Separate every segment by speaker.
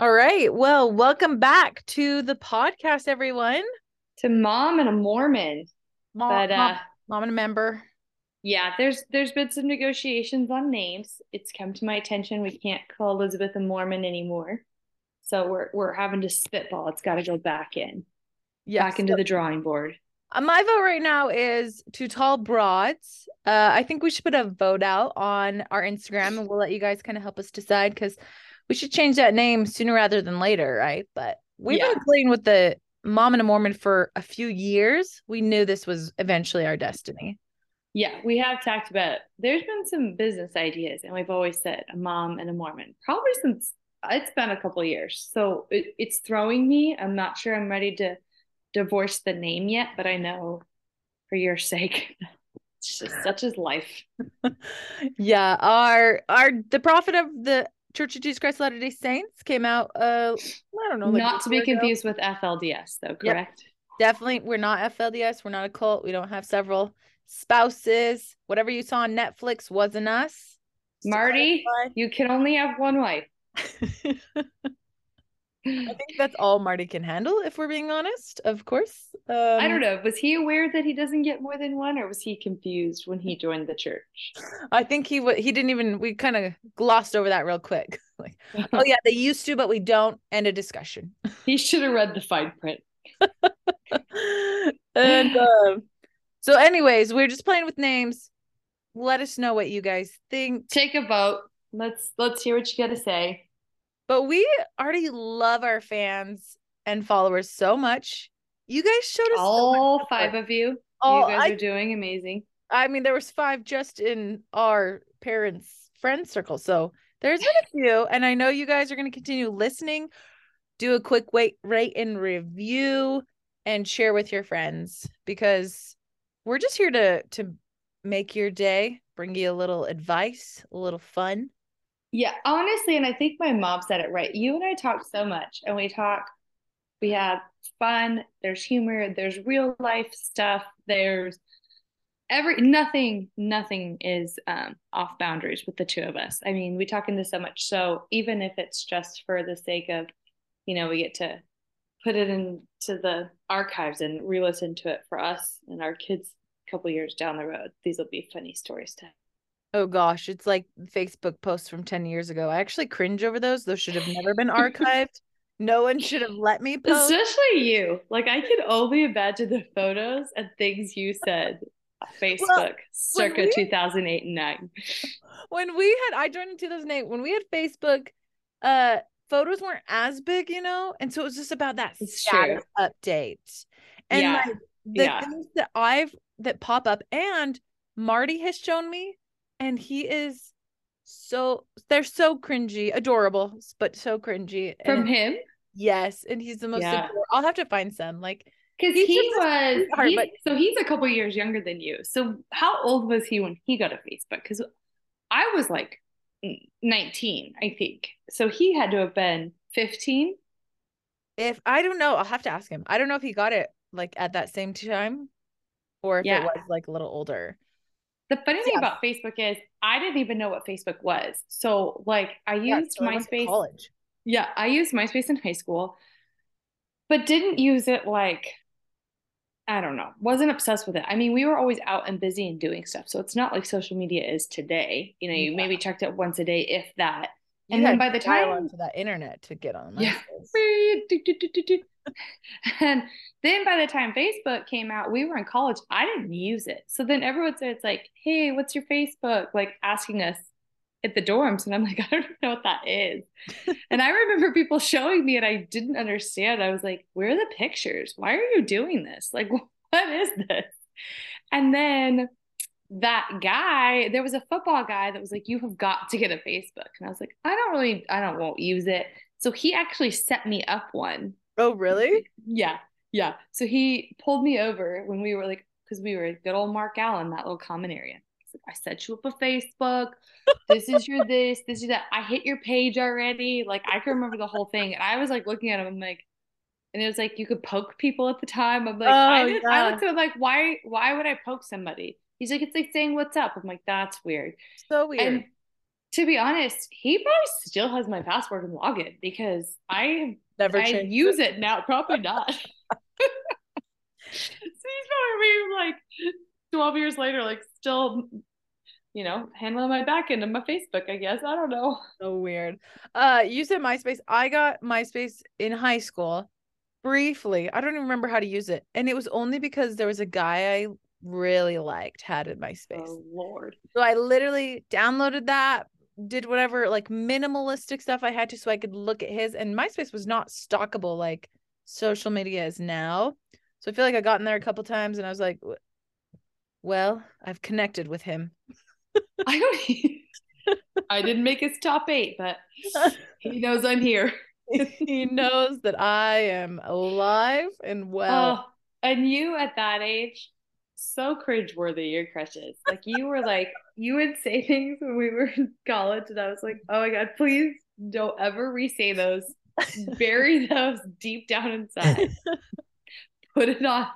Speaker 1: All right. Well, welcome back to the podcast, everyone.
Speaker 2: To mom and a Mormon.
Speaker 1: Mom,
Speaker 2: But,
Speaker 1: mom,
Speaker 2: uh,
Speaker 1: mom and a member.
Speaker 2: Yeah, there's there's been some negotiations on names. It's come to my attention we can't call Elizabeth a Mormon anymore. So we're we're having to spitball. It's got to go back in,
Speaker 1: Yes.
Speaker 2: back into the drawing board.
Speaker 1: Uh, my vote right now is to Tall Broads. Uh, I think we should put a vote out on our Instagram and we'll let you guys kind of help us decide because we should change that name sooner rather than later, right? But we've
Speaker 2: Yeah.
Speaker 1: been playing with the Mom and a Mormon for a few years. We knew this was eventually our destiny.
Speaker 2: Yeah, we have talked about there's been some business ideas, and we've always said a mom and a Mormon, probably since it's been a couple years. So it, it's throwing me. I'm not sure I'm ready to divorce the name yet, but I know for your sake, it's just such is life.
Speaker 1: yeah, our our the prophet of the Church of Jesus Christ of Latter-day Saints came out uh I don't know like
Speaker 2: Not to be
Speaker 1: ago.
Speaker 2: confused with FLDS, though, correct?
Speaker 1: Definitely we're not FLDS, we're not a cult. We don't have several spouses. Whatever you saw on Netflix wasn't us.
Speaker 2: Marty, you can only have one wife.
Speaker 1: I think that's all Marty can handle if we're being honest, of course. Um,
Speaker 2: I don't know. Was he aware that he doesn't get more than one, or was he confused when he joined the church?
Speaker 1: I think he would he didn't even we kind of glossed over that real quick. like, oh yeah, they used to, but we don't. End a discussion.
Speaker 2: he should have read the fine print.
Speaker 1: and um, so anyways we're just playing with names let us know what you guys think
Speaker 2: Take a vote. Let's let's hear what you got to say.
Speaker 1: But we already love our fans and followers so much. You guys showed us
Speaker 2: All
Speaker 1: much
Speaker 2: five of you.
Speaker 1: Oh,
Speaker 2: you guys
Speaker 1: I,
Speaker 2: are doing amazing.
Speaker 1: I mean there was five just in our parents friend circle. So there's been a few and i know you guys are going to continue listening. Do a quick wait rate and review and share with your friends because we're just here to to make your day bring you a little advice a little fun
Speaker 2: Yeah, honestly, and I think my mom said it right. You and I talk so much, and we talk, we have fun, there's humor, there's real life stuff, there's every nothing, nothing is um off boundaries with the two of us. I mean, we talk into so much. So even if it's just for the sake of, you know, we get to put it into the archives and re-listen to it for us and our kids a couple years down the road. These will be funny stories to
Speaker 1: oh gosh it's like facebook posts from 10 years ago. I actually cringe over those those should have never been archived. No one should have let me post.
Speaker 2: Especially you. Like I can only imagine the photos and things you said. Facebook circa
Speaker 1: we-
Speaker 2: 2008 and 9.
Speaker 1: when we had I joined in 2008 when we had Facebook uh photos weren't as big you know? And so it was just about that
Speaker 2: It's
Speaker 1: status update. And
Speaker 2: Yeah,
Speaker 1: like the
Speaker 2: yeah.
Speaker 1: things that I've that pop up and Marty has shown me and he is so they're so cringy adorable but so cringy
Speaker 2: From
Speaker 1: and
Speaker 2: him?
Speaker 1: yes and he's the most
Speaker 2: Yeah.
Speaker 1: adorable. I'll have to find some like
Speaker 2: Because he was,
Speaker 1: but-
Speaker 2: so he's a couple years younger than you. So how old was he when he got a Facebook? Because I was like 19, I think. So he had to have been 15.
Speaker 1: if I don't know I'll have to ask him I don't know if he got it like at that same time or if
Speaker 2: Yeah.
Speaker 1: it was like a little older
Speaker 2: The funny thing
Speaker 1: Yeah.
Speaker 2: about Facebook is I didn't even know what Facebook was. So like I
Speaker 1: Yeah,
Speaker 2: used
Speaker 1: so I
Speaker 2: MySpace.
Speaker 1: college
Speaker 2: Yeah, I used MySpace in high school, but didn't use it like, I don't know, wasn't obsessed with it. I mean, we were always out and busy and doing stuff. So it's not like social media is today. You know, you
Speaker 1: Yeah.
Speaker 2: maybe checked it once a day, if that.
Speaker 1: You
Speaker 2: And then by the
Speaker 1: to
Speaker 2: time-
Speaker 1: onto that internet to get on
Speaker 2: Yeah. And then by the time Facebook came out, we were in college. I didn't use it. So then everyone said, it's like, hey, what's your Facebook? Like asking us at the dorms. And I'm like, I don't know what that is. and I remember people showing me and I didn't understand. I was like, where are the pictures? Why are you doing this? Like, what is this? And then that guy, there was a football guy that was like, you have got to get a Facebook. And I was like, I don't really, I don't won't use it. So he actually set me up one.
Speaker 1: Oh, really?
Speaker 2: Yeah. Yeah. So he pulled me over when we were like, because we were good old Mark Allen, that little common area. Like, I set you up a Facebook. This is your this, this is that. I hit your page already. Like I can remember the whole thing. And I was like looking at him, I'm like, and it was like you could poke people at the time. I'm like, I,
Speaker 1: Oh,
Speaker 2: did,
Speaker 1: yeah.
Speaker 2: I looked at him like, why why would I poke somebody? He's like, it's like saying what's up. I'm like, that's weird.
Speaker 1: So weird.
Speaker 2: And To be honest, he probably still has my password and login because I
Speaker 1: Never
Speaker 2: I use it now. Probably not. so he's probably like 12 years later, like still, you know, handling my back end of my Facebook, I guess. I don't know.
Speaker 1: so weird. Uh, you said MySpace. I got MySpace in high school briefly. I don't even remember how to use it, and it was only because there was a guy I really liked had in MySpace.
Speaker 2: Oh Lord.
Speaker 1: So I literally downloaded that, did whatever like minimalistic stuff I had to so I could look at his. And MySpace was not stockable like social media is now. So I feel like I got in there a couple times and I was like, well, I've connected with him.
Speaker 2: I don't I didn't make his top eight, but he knows I'm here.
Speaker 1: he knows that I am alive and well.
Speaker 2: Oh, and you at that age, so cringeworthy, your crushes. Like you were like, you would say things when we were in college, and I was like, oh my God, please don't ever re-say those. Bury those deep down inside. Put it on,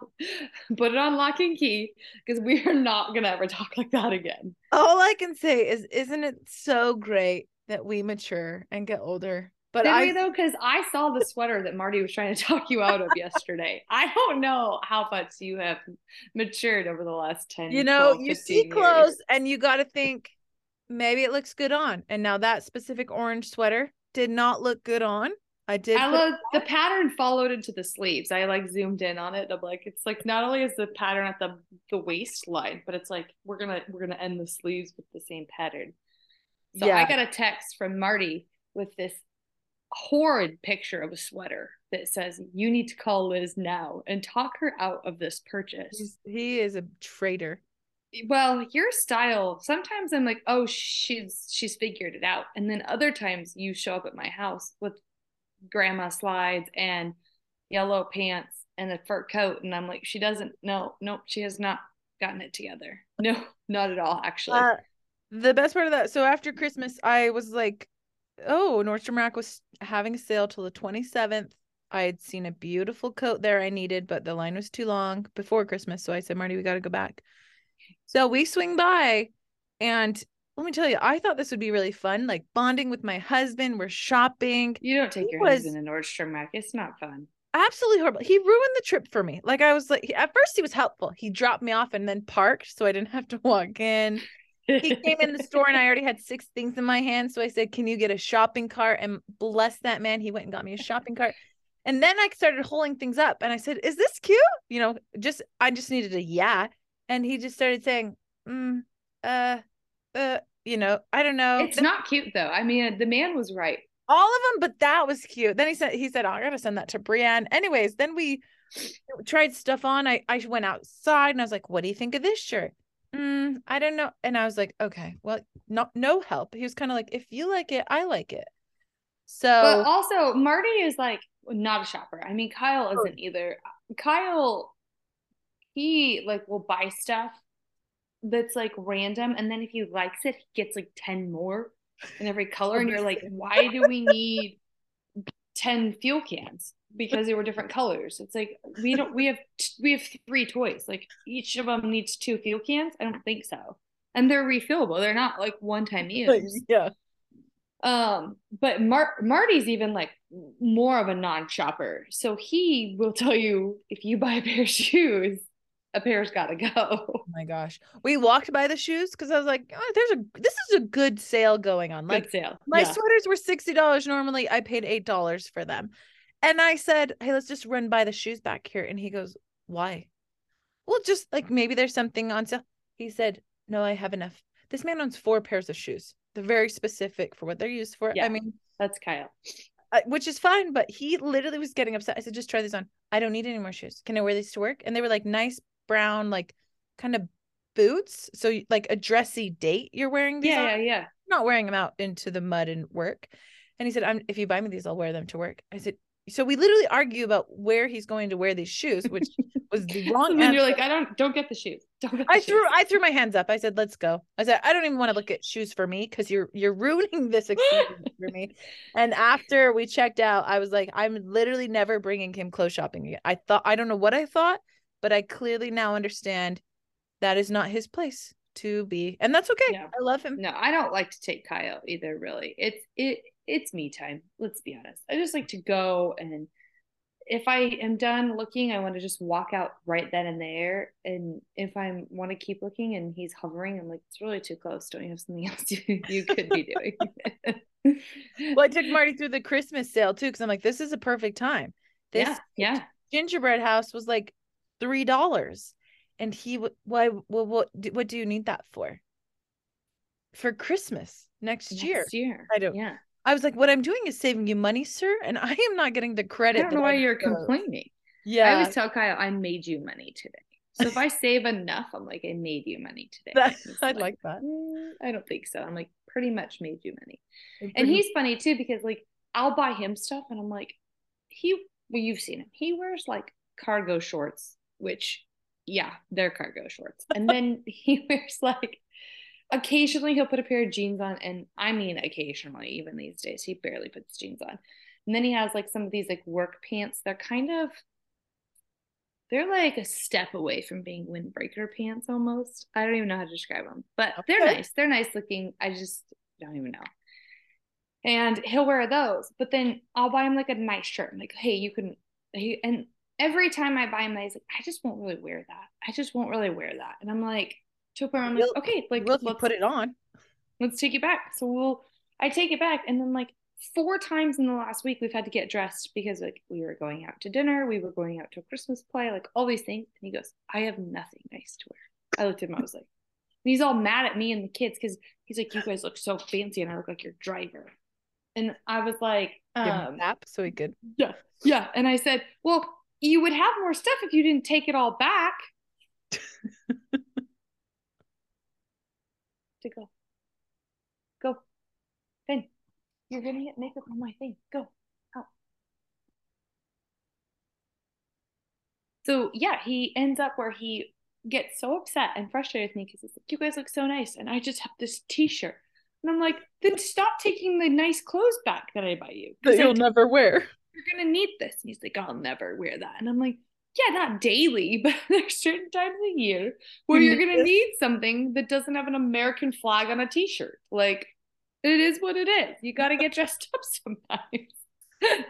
Speaker 2: put it on lock and key, because we are not gonna ever talk like that again.
Speaker 1: All I can say is, isn't it so great that we mature and get older? But
Speaker 2: Did
Speaker 1: I
Speaker 2: though? Because I saw the sweater that Marty was trying to talk you out of yesterday. I don't know how much you have matured over the last 10
Speaker 1: you know
Speaker 2: 12,
Speaker 1: you
Speaker 2: 15
Speaker 1: see
Speaker 2: years.
Speaker 1: clothes and you got to think maybe it looks good on and now that specific orange sweater did not look good on i did
Speaker 2: I love the pattern followed into the sleeves. I like zoomed in on it. I'm like, it's like not only is the pattern at the the waistline, but it's like we're gonna we're gonna end the sleeves with the same pattern. So
Speaker 1: Yeah.
Speaker 2: I got a text from Marty with this horrid picture of a sweater that says, "You need to call Liz now and talk her out of this purchase."
Speaker 1: he's- he is a traitor.
Speaker 2: Well your style sometimes i'm like oh she's she's figured it out. And then other times you show up at my house with grandma slides and yellow pants and a fur coat and i'm like she doesn't no nope she has not gotten it together. No not at all actually.
Speaker 1: Uh, the best part of that so after christmas i was like oh nordstrom rack was having a sale till the 27th i had seen a beautiful coat there i needed but the line was too long before christmas so i said marty we got to go back so we swing by and let me tell you i thought this would be really fun like bonding with my husband we're shopping
Speaker 2: you don't take
Speaker 1: He
Speaker 2: your
Speaker 1: was-
Speaker 2: husband to nordstrom rack it's not fun
Speaker 1: absolutely horrible. He ruined the trip for me. Like I was like, at first he was helpful. He dropped me off and then parked, so I didn't have to walk in. He came in the store and I already had six things in my hand, so I said, "Can you get a shopping cart?" And bless that man, he went and got me a shopping cart. And then I started holding things up, and I said, "Is this cute?" You know, just I just needed a yeah, and he just started saying, mm, "Uh, uh." You know, I don't know.
Speaker 2: it's not cute though i mean the man was right
Speaker 1: all of them, but that was cute. Then he said, he said, oh, I gotta send that to Brienne. Anyways, then we tried stuff on. I, I went outside and I was like, what do you think of this shirt? Mm, I don't know. And I was like, okay, well, no, no help. He was kind of like, if you like it, I like it. So
Speaker 2: But also, Marty is like not a shopper. I mean, Kyle isn't either. Kyle, he like will buy stuff that's like random, and then if he likes it, he gets like ten more in every color, and you're like, why do we need ten fuel cans? Because they were different colors. It's like we don't. We have we have three toys. Like each of them needs two fuel cans. I don't think so. And they're refillable. They're not like one time use.
Speaker 1: yeah.
Speaker 2: Um, but Mar- Marty's even like more of a non-shopper. So he will tell you if you buy a pair of shoes, a pair's gotta go.
Speaker 1: Oh my gosh. We walked by the shoes because I was like, oh, there's a this is a good sale going on. Like
Speaker 2: Good sale.
Speaker 1: My
Speaker 2: Yeah.
Speaker 1: sweaters were $60 normally. I paid $8 for them. And I said, Hey, let's just run by the shoes back here. And he goes, Why? Well, just like maybe there's something on sale. He said, No, I have enough. This man owns four pairs of shoes. They're very specific for what they're used for.
Speaker 2: Yeah.
Speaker 1: I mean,
Speaker 2: That's Kyle.
Speaker 1: uh, which is fine, but he literally was getting upset. I said, Just try these on. I don't need any more shoes. Can I wear these to work? And they were like nice brown, like kind of boots. So, like a dressy date, you're wearing these on
Speaker 2: Yeah, yeah, yeah.
Speaker 1: not wearing them out into the mud and work. And he said, I'm if you buy me these, I'll wear them to work. I said, so we literally argue about where he's going to wear these shoes, which was the wrong
Speaker 2: And
Speaker 1: answer.
Speaker 2: you're like, I don't don't get the shoes. Don't get the
Speaker 1: I
Speaker 2: shoes.
Speaker 1: threw I threw my hands up. I said, let's go. I said, I don't even want to look at shoes for me because you're you're ruining this experience for me. And after we checked out, I was like, I'm literally never bringing him clothes shopping again. I thought I don't know what I thought, but I clearly now understand that is not his place. to be, and that's okay.
Speaker 2: Yeah.
Speaker 1: I love him.
Speaker 2: No, I don't like to take Kyle either. Really, it's it it's me time. Let's be honest. I just like to go and if I am done looking, I want to just walk out right then and there. And if I want to keep looking and he's hovering, I'm like, it's really too close. Don't you have something else you, you could be doing?
Speaker 1: well, I took Marty through the Christmas sale too, because I'm like, this is a perfect time. This
Speaker 2: yeah, yeah.
Speaker 1: gingerbread house was like three dollars, and he why well what what do you need that for? For Christmas next,
Speaker 2: Next
Speaker 1: year.
Speaker 2: year.
Speaker 1: I don't.
Speaker 2: Yeah.
Speaker 1: I was like, what I'm doing is saving you money, sir, and I am not getting the
Speaker 2: I
Speaker 1: credit.
Speaker 2: don't know why
Speaker 1: I
Speaker 2: you're
Speaker 1: deserve."
Speaker 2: complaining.
Speaker 1: Yeah i
Speaker 2: always tell Kyle, I made you money today. So if I save enough, I'm like, I made you money today.
Speaker 1: that, I'd like that.
Speaker 2: "Mm, I don't think so. I'm like, pretty much made you money.
Speaker 1: I'm
Speaker 2: And he's funny too because like I'll buy him stuff and I'm like, he well, you've seen him. He wears like cargo shorts, which yeah, they're cargo shorts. And then he wears like occasionally he'll put a pair of jeans on, and I mean occasionally, even these days, he barely puts jeans on. And then he has like some of these like work pants. They're kind of they're like a step away from being windbreaker pants almost. I don't even know how to describe them, but they're nice. They're nice looking. I just don't even know. And he'll wear those, but then I'll buy him like a nice shirt. I'm like, hey, you can. He, and every time I buy him that, he's like, I just won't really wear that. I just won't really wear that. And I'm like, to a point I'm like,
Speaker 1: Will-
Speaker 2: okay, like
Speaker 1: Will
Speaker 2: let's
Speaker 1: put it on?
Speaker 2: let's take it back. So we'll I take it back and then like four times in the last week we've had to get dressed because like we were going out to dinner, we were going out to a Christmas play, like all these things. And he goes, I have nothing nice to wear. I looked at him, I was like, he's all mad at me and the kids because he's like, You guys look so fancy and I look like your driver. And I was like,
Speaker 1: Give him a
Speaker 2: um,
Speaker 1: tap so he could.
Speaker 2: yeah, yeah. And I said, Well, you would have more stuff if you didn't take it all back. to go. Go. Ben, you're gonna get makeup on my thing. Go. Out. So yeah, he ends up where he gets so upset and frustrated with me because he's like, You guys look so nice, and I just have this t-shirt. And I'm like, then stop taking the nice clothes back that I buy you.
Speaker 1: That you'll
Speaker 2: I
Speaker 1: never wear.
Speaker 2: You're gonna need this. And he's like, I'll never wear that. And I'm like, yeah, not daily, but there's certain times a year where
Speaker 1: You
Speaker 2: you're gonna need something that doesn't have an American flag on a t-shirt. Like it is what it is. You gotta get dressed up sometimes.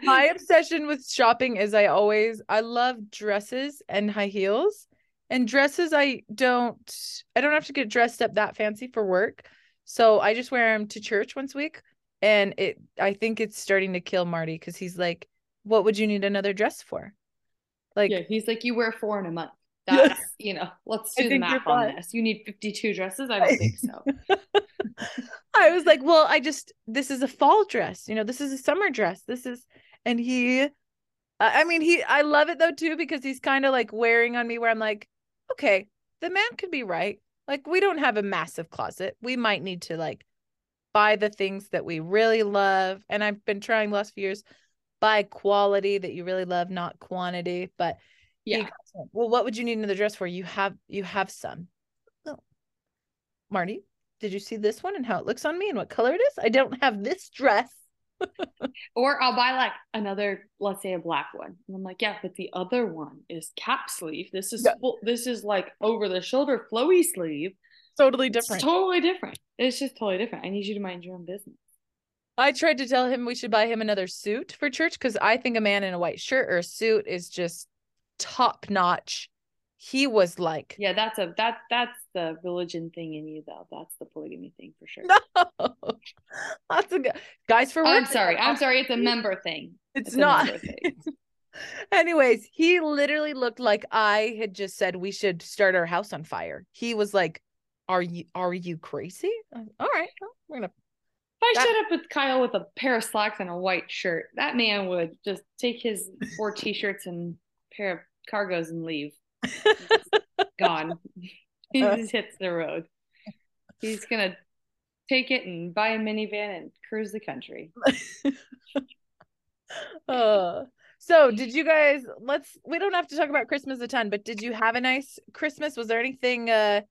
Speaker 1: My obsession with shopping is I always I love dresses and high heels. And dresses I don't I don't have to get dressed up that fancy for work. So I just wear them to church once a week. And it I think it's starting to kill Marty because he's like, what would you need another dress for? Like
Speaker 2: yeah, he's like, you wear four in a month.
Speaker 1: Yes.
Speaker 2: That's you know, let's
Speaker 1: I
Speaker 2: do the math on this. You need 52 dresses? I don't think so.
Speaker 1: I was like, well, I just this is a fall dress, you know, this is a summer dress. This is and he I I mean he I love it though too because he's kind of like wearing on me where I'm like, okay, the man could be right. Like we don't have a massive closet. We might need to like buy the things that we really love. And I've been trying the last few years buy quality that you really love, not quantity. But
Speaker 2: Yeah.
Speaker 1: well, what would you need another dress for? You have you have some. Oh. Marty, did you see this one and how it looks on me and what color it is? I don't have this dress.
Speaker 2: Or I'll buy like another, let's say a black one. And I'm like, yeah, but the other one is cap sleeve. This is
Speaker 1: Yeah.
Speaker 2: full, this is like over the shoulder flowy sleeve.
Speaker 1: Totally
Speaker 2: It's
Speaker 1: different.
Speaker 2: totally different. It's just totally different. I need you to mind your own business.
Speaker 1: I tried to tell him we should buy him another suit for church because I think a man in a white shirt or a suit is just top notch. He was like,
Speaker 2: Yeah, that's a that that's the religion thing in you though. That's the polygamy thing for sure.
Speaker 1: no, that's a good guys for work.
Speaker 2: I'm sorry. I'm sorry. It's a member thing.
Speaker 1: It's,
Speaker 2: It's
Speaker 1: not.
Speaker 2: thing.
Speaker 1: Anyways, he literally looked like I had just said we should start our house on fire. He was like, "Are you are you crazy?" All right, well, we're gonna.
Speaker 2: If I
Speaker 1: That-
Speaker 2: showed up with Kyle with a pair of slacks and a white shirt, that man would just take his four t-shirts and pair of cargos and leave. Gone. He
Speaker 1: Uh.
Speaker 2: just hits the road. He's gonna take it and buy a minivan and cruise the country.
Speaker 1: Uh, so did you guys? Let's. We don't have to talk about Christmas a ton, but did you have a nice Christmas? Was there anything uh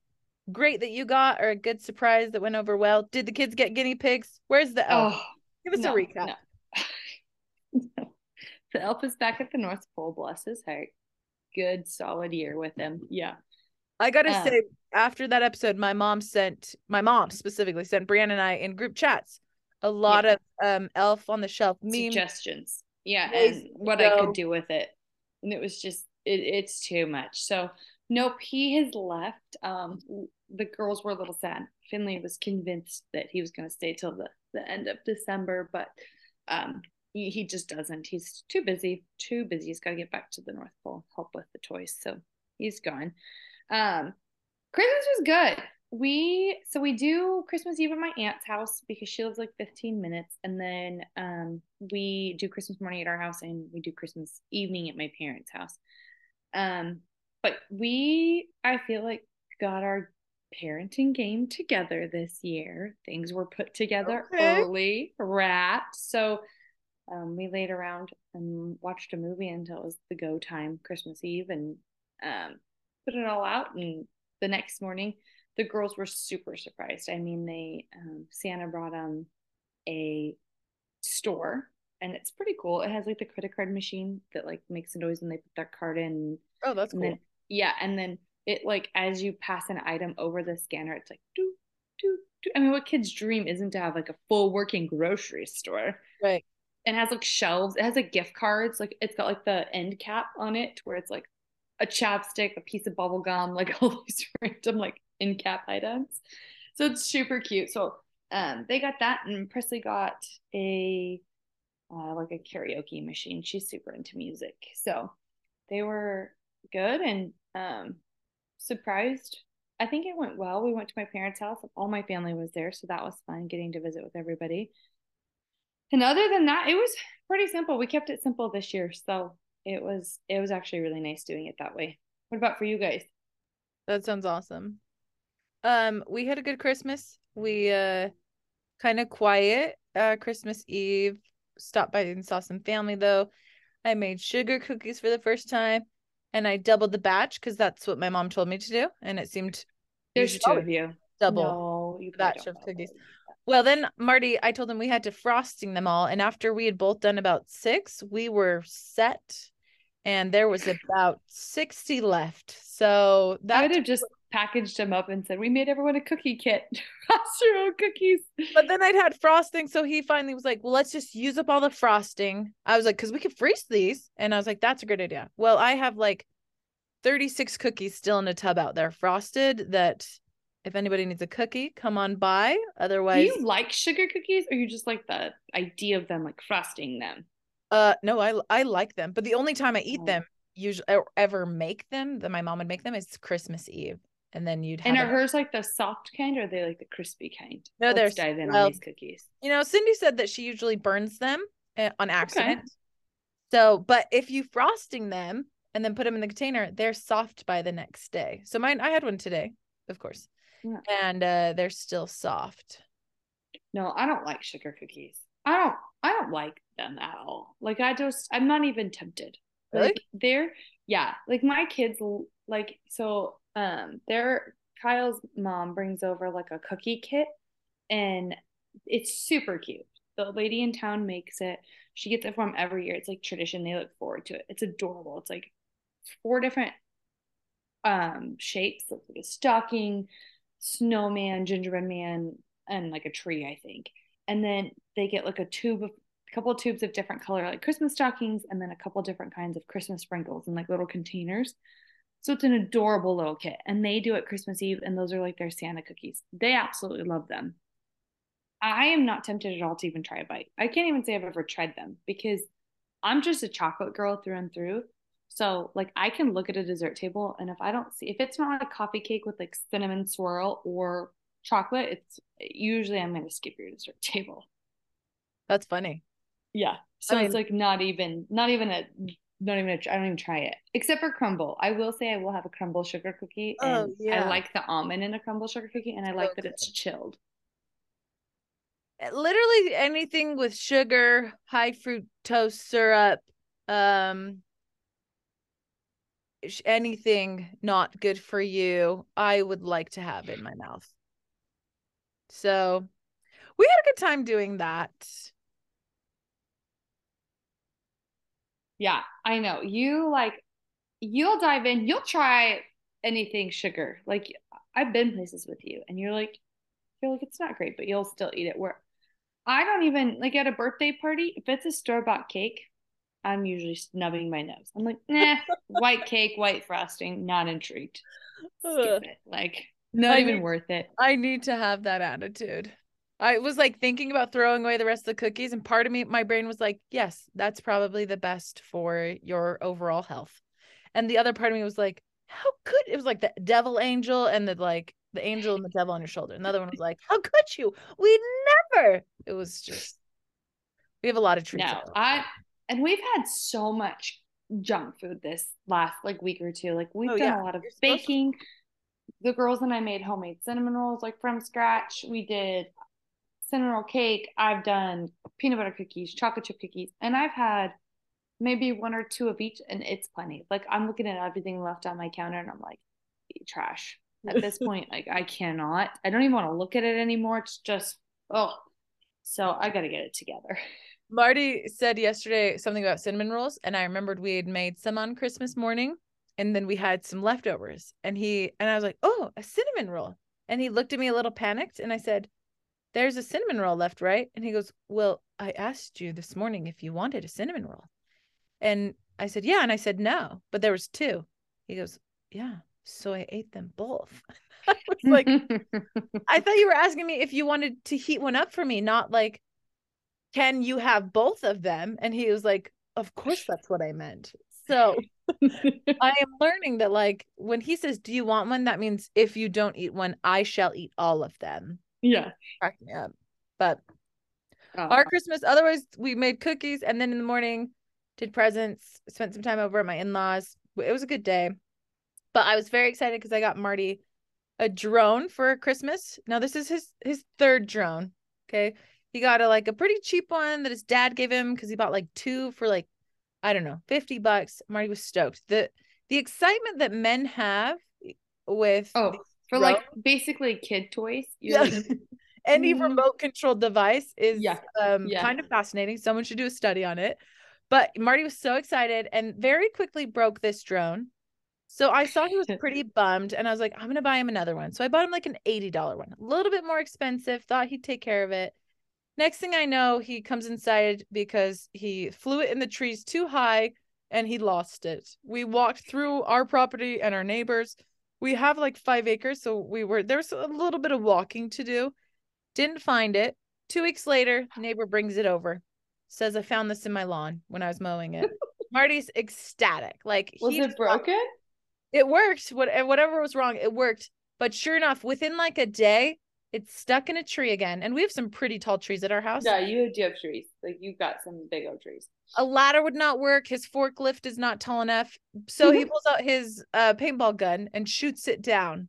Speaker 1: great that you got or a good surprise that went over well? Did the kids get guinea pigs? Where's the elf?
Speaker 2: Oh,
Speaker 1: Give us
Speaker 2: no,
Speaker 1: a recap.
Speaker 2: no. the elf is back at the North Pole. Bless his heart. Good, solid year with him. Yeah.
Speaker 1: I gotta
Speaker 2: Um,
Speaker 1: say, after that episode, my mom sent my mom specifically sent Brianna and I in group chats a lot
Speaker 2: Yeah.
Speaker 1: of um Elf on the Shelf memes.
Speaker 2: suggestions. Yeah, and what I could do with it. And it was just it, it's too much. So nope, he has left. Um the girls were a little sad. Finley was convinced that he was gonna stay till the, the end of December, but um he, he just doesn't. He's too busy, too busy. He's gotta get back to the North Pole, help with the toys. So he's gone. Um Christmas was good. We so we do Christmas Eve at my aunt's house because she lives like 15 minutes, and then um we do Christmas morning at our house, and we do Christmas evening at my parents' house. Um, but we I feel like got our parenting game together this year. Things were put together
Speaker 1: Okay.
Speaker 2: early, wrapped. So um, we laid around and watched a movie until it was the go time, Christmas Eve, and um, put it all out. And the next morning, the girls were super surprised. I mean, they um, Santa brought them a store, and it's pretty cool. It has like the credit card machine that like makes a noise when they put their card in.
Speaker 1: Oh, that's
Speaker 2: And
Speaker 1: cool.
Speaker 2: Yeah, and then it like as you pass an item over the scanner, it's like do do do. I mean, what kid's dream isn't to have like a full working grocery store?
Speaker 1: right.
Speaker 2: and has like shelves. It has like gift cards. Like it's got like the end cap on it where it's like a chapstick, a piece of bubble gum, like all these random like end cap items. So it's super cute. So um they got that and Presley got a uh, like a karaoke machine. She's super into music. So they were good and um surprised. I think it went well. We went to my parents' house. All my family was there, so that was fun getting to visit with everybody. And other than that, it was pretty simple. We kept it simple this year, so it was it was actually really nice doing it that way. What about for you guys?
Speaker 1: That sounds awesome. Um, we had a good Christmas. We uh kind of quiet uh Christmas Eve. Stopped by and saw some family though. I made sugar cookies for the first time and I doubled the batch because that's what my mom told me to do. And it seemed
Speaker 2: There's two of you.
Speaker 1: double.
Speaker 2: No,
Speaker 1: batch of cookies. Well, then Marty, I told them we had to frosting them all. And after we had both done about six, we were set. And there was about 60 left. So
Speaker 2: I
Speaker 1: that
Speaker 2: would have just packaged them up and said, "We made everyone a cookie kit. Frost your own cookies."
Speaker 1: But then I'd had frosting, so he finally was like, "Well, let's just use up all the frosting." I was like, "Cause we could freeze these," and I was like, "That's a good idea." Well, I have like thirty-six cookies still in a tub out there, frosted. That if anybody needs a cookie, come on by. Otherwise, do
Speaker 2: you like sugar cookies, or you just like the idea of them, like frosting them?
Speaker 1: uh, no, I I like them, but the only time I eat
Speaker 2: Oh.
Speaker 1: them, usually or ever make them, that my mom would make them, is Christmas Eve, and then you'd have.
Speaker 2: And are hers like the soft kind, or are they like the crispy kind?
Speaker 1: No,
Speaker 2: Let's
Speaker 1: they're-
Speaker 2: dive in
Speaker 1: well,
Speaker 2: on these cookies.
Speaker 1: You know, Cindy said that she usually burns them uh, on accident. So, but if you frosting them and then put them in the container, they're soft by the next day. So mine, I had one today, of course,
Speaker 2: Yeah.
Speaker 1: and uh, they're still soft.
Speaker 2: No, I don't like sugar cookies. I don't I don't like them at all. Like I just I'm not even tempted.
Speaker 1: Really?
Speaker 2: Like they're yeah, like my kids like so um their Kyle's mom brings over like a cookie kit and it's super cute. The lady in town makes it. She gets it from every year. It's like tradition. They look forward to it. It's adorable. It's like four different um shapes, like a stocking, snowman, gingerbread man, and like a tree, I think. And then they get like a tube of a couple of tubes of different color, like Christmas stockings, and then a couple different kinds of Christmas sprinkles in like little containers. So it's an adorable little kit. And they do it Christmas Eve, and those are like their Santa cookies. They absolutely love them. I am not tempted at all to even try a bite. I can't even say I've ever tried them because I'm just a chocolate girl through and through. So like I can look at a dessert table and if I don't see if it's not like coffee cake with like cinnamon swirl or chocolate, it's usually I'm gonna skip your dessert table.
Speaker 1: That's funny.
Speaker 2: Yeah. So
Speaker 1: I
Speaker 2: it's like not even not even a not even a, I don't even try it except for Crumbl. I will say I will have a Crumbl sugar cookie
Speaker 1: Oh,
Speaker 2: and
Speaker 1: yeah.
Speaker 2: I like the almond in a Crumbl sugar cookie and I like that it's chilled.
Speaker 1: Uh, Literally anything with sugar, high fructose syrup, um, anything not good for you, I would like to have in my mouth. So we had a good time doing that.
Speaker 2: Yeah, I know. You like you'll dive in, you'll try anything sugar. Like I've been places with you and you're like, you're like, it's not great, but you'll still eat it. Where I don't even like at a birthday party, if it's a store bought cake, I'm usually snubbing my nose. I'm like, nah, white cake, white frosting, not intrigued. Skip it. Like, not I even
Speaker 1: need,
Speaker 2: worth it.
Speaker 1: I need to have that attitude. I was like thinking about throwing away the rest of the cookies, and part of me, my brain was like, yes, that's probably the best for your overall health. And the other part of me was like, how could it was like the devil angel and the like the angel and the devil on your shoulder. Another one was like, how could you? We never. It was just we have a lot of treats.
Speaker 2: No, I and we've had so much junk food this last like week or two. Like we've oh, done yeah. a lot of You're baking. To- the girls and I made homemade cinnamon rolls like from scratch. We did cinnamon roll cake. I've done peanut butter cookies, chocolate chip cookies, and I've had maybe one or two of each, and it's plenty. Like I'm looking at everything left on my counter, and I'm like, trash. At this point, like I cannot. I don't even want to look at it anymore. It's just oh. So I got to get it together.
Speaker 1: Marty said yesterday something about cinnamon rolls, and I remembered we had made some on Christmas morning, and then we had some leftovers. And he and I was like, "Oh, a cinnamon roll!" And he looked at me a little panicked, and I said, "There's a cinnamon roll left, right?" And he goes, "Well, I asked you this morning if you wanted a cinnamon roll," and I said, "Yeah," and I said, "No," but there was two. He goes, "Yeah." So I ate them both. I was like, I thought you were asking me if you wanted to heat one up for me, not like can you have both of them? And he was like, Of course, that's what I meant. So I am learning that, like, when he says, Do you want one? That means if you don't eat one, I shall eat all of them.
Speaker 2: Yeah.
Speaker 1: Crack me up. But uh-huh. our Christmas, otherwise, we made cookies and then in the morning did presents, spent some time over at my in laws. It was a good day. But I was very excited because I got Marty a drone for Christmas. Now, this is his his third drone. Okay. He got a like a pretty cheap one that his dad gave him because he bought like two for like I don't know, 50 bucks. Marty was stoked. The the excitement that men have with
Speaker 2: oh for like basically kid toys.
Speaker 1: Yeah. Like, Any mm-hmm. remote controlled device is yeah. Um, yeah. kind of fascinating. Someone should do a study on it. But Marty was so excited and very quickly broke this drone. So I saw he was pretty bummed and I was like, I'm going to buy him another one. So I bought him like an $80 one, a little bit more expensive, thought he'd take care of it. Next thing I know, he comes inside because he flew it in the trees too high and he lost it. We walked through our property and our neighbors. We have like five acres, so we were there was a little bit of walking to do. Didn't find it. Two weeks later, neighbor brings it over. Says I found this in my lawn when I was mowing it. Marty's ecstatic. Like
Speaker 2: was it broken?
Speaker 1: It worked. What whatever was wrong, it worked. But sure enough, within like a day, it's stuck in a tree again. And we have some pretty tall trees at our house.
Speaker 2: Yeah, you do have trees. Like you've got some big old trees.
Speaker 1: A ladder would not work. His forklift is not tall enough. So he pulls out his uh, paintball gun and shoots it down.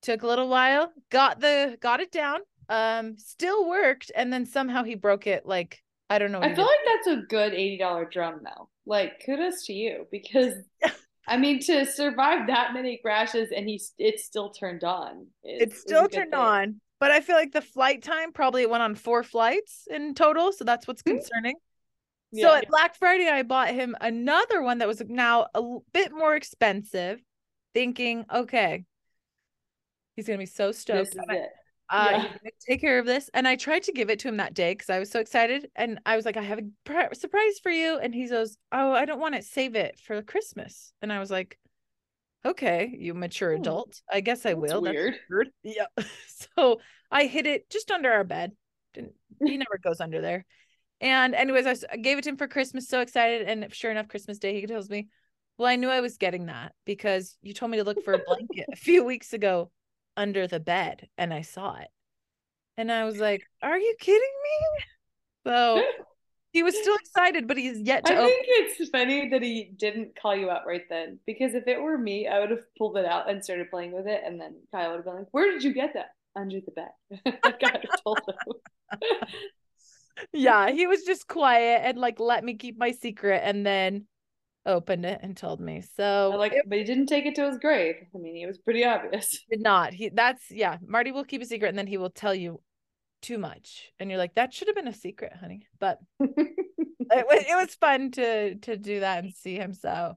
Speaker 1: Took a little while, got the got it down. Um, still worked, and then somehow he broke it. Like I don't know.
Speaker 2: I feel like that's a good eighty dollar drum though. Like kudos to you because I mean, to survive that many crashes and he's it's still turned on.
Speaker 1: it's still turned thing. on, but I feel like the flight time probably went on four flights in total, so that's what's hmm. concerning. Yeah, so at yeah. Black Friday, I bought him another one that was now a bit more expensive, thinking, okay, he's gonna be so stoked. This is it uh, yeah. take care of this. And I tried to give it to him that day because I was so excited. And I was like, I have a pr- surprise for you. And he goes, Oh, I don't want it. Save it for Christmas. And I was like, Okay, you mature hmm. adult. I guess I That's will.
Speaker 2: Weird.
Speaker 1: That's weird. Yeah. so I hid it just under our bed. Didn't he never goes under there. And anyways, I, was, I gave it to him for Christmas. So excited. And sure enough, Christmas Day, he tells me, Well, I knew I was getting that because you told me to look for a blanket a few weeks ago under the bed and I saw it. And I was like, Are you kidding me? So he was still excited, but he's yet to.
Speaker 2: I think it's funny that he didn't call you out right then because if it were me, I would have pulled it out and started playing with it. And then Kyle would have been like, Where did you get that? Under the bed. I got told him.
Speaker 1: yeah, he was just quiet and like let me keep my secret. And then opened it and told me. So
Speaker 2: like, it, but he didn't take it to his grave. I mean, it was pretty obvious.
Speaker 1: Did not. He that's yeah. Marty will keep a secret and then he will tell you too much, and you're like, that should have been a secret, honey. But it was it was fun to to do that and see him. So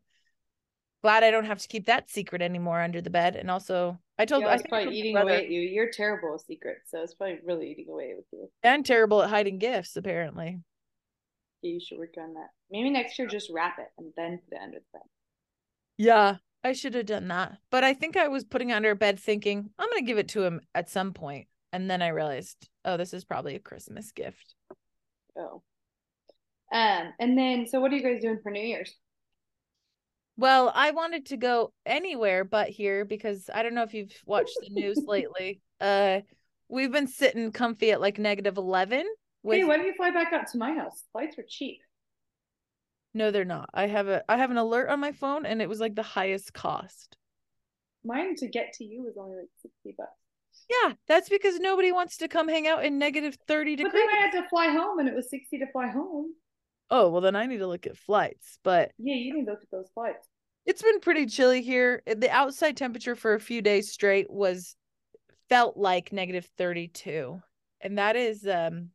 Speaker 1: glad I don't have to keep that secret anymore under the bed. And also, I told
Speaker 2: Yeah,
Speaker 1: I I
Speaker 2: probably eating
Speaker 1: brother,
Speaker 2: away at you. You're terrible with secrets, so it's probably really eating away with you.
Speaker 1: and terrible at hiding gifts. Apparently,
Speaker 2: Yeah, you should work on that. Maybe next year just wrap it and then put it under the bed.
Speaker 1: yeah, I should have done that. But I think I was putting it under a bed, thinking I'm gonna give it to him at some point, and then I realized, oh, this is probably a Christmas gift.
Speaker 2: Oh. Um, and then so what are you guys doing for New Year's?
Speaker 1: Well, I wanted to go anywhere but here because I don't know if you've watched the news lately. Uh, we've been sitting comfy at like negative eleven. With
Speaker 2: Hey, why don't you fly back out to my house? Flights are cheap.
Speaker 1: No, they're not. I have a I have an alert on my phone, and it was like the highest cost.
Speaker 2: Mine to get to you was only like sixty bucks.
Speaker 1: Yeah, that's because nobody wants to come hang out in negative thirty degrees.
Speaker 2: But then I had to fly home and it was sixty to fly home.
Speaker 1: Oh well, then I need to look at flights. But
Speaker 2: Yeah, you need to look at those flights.
Speaker 1: it's been pretty chilly here. The outside temperature for a few days straight was felt like negative thirty two, and that is um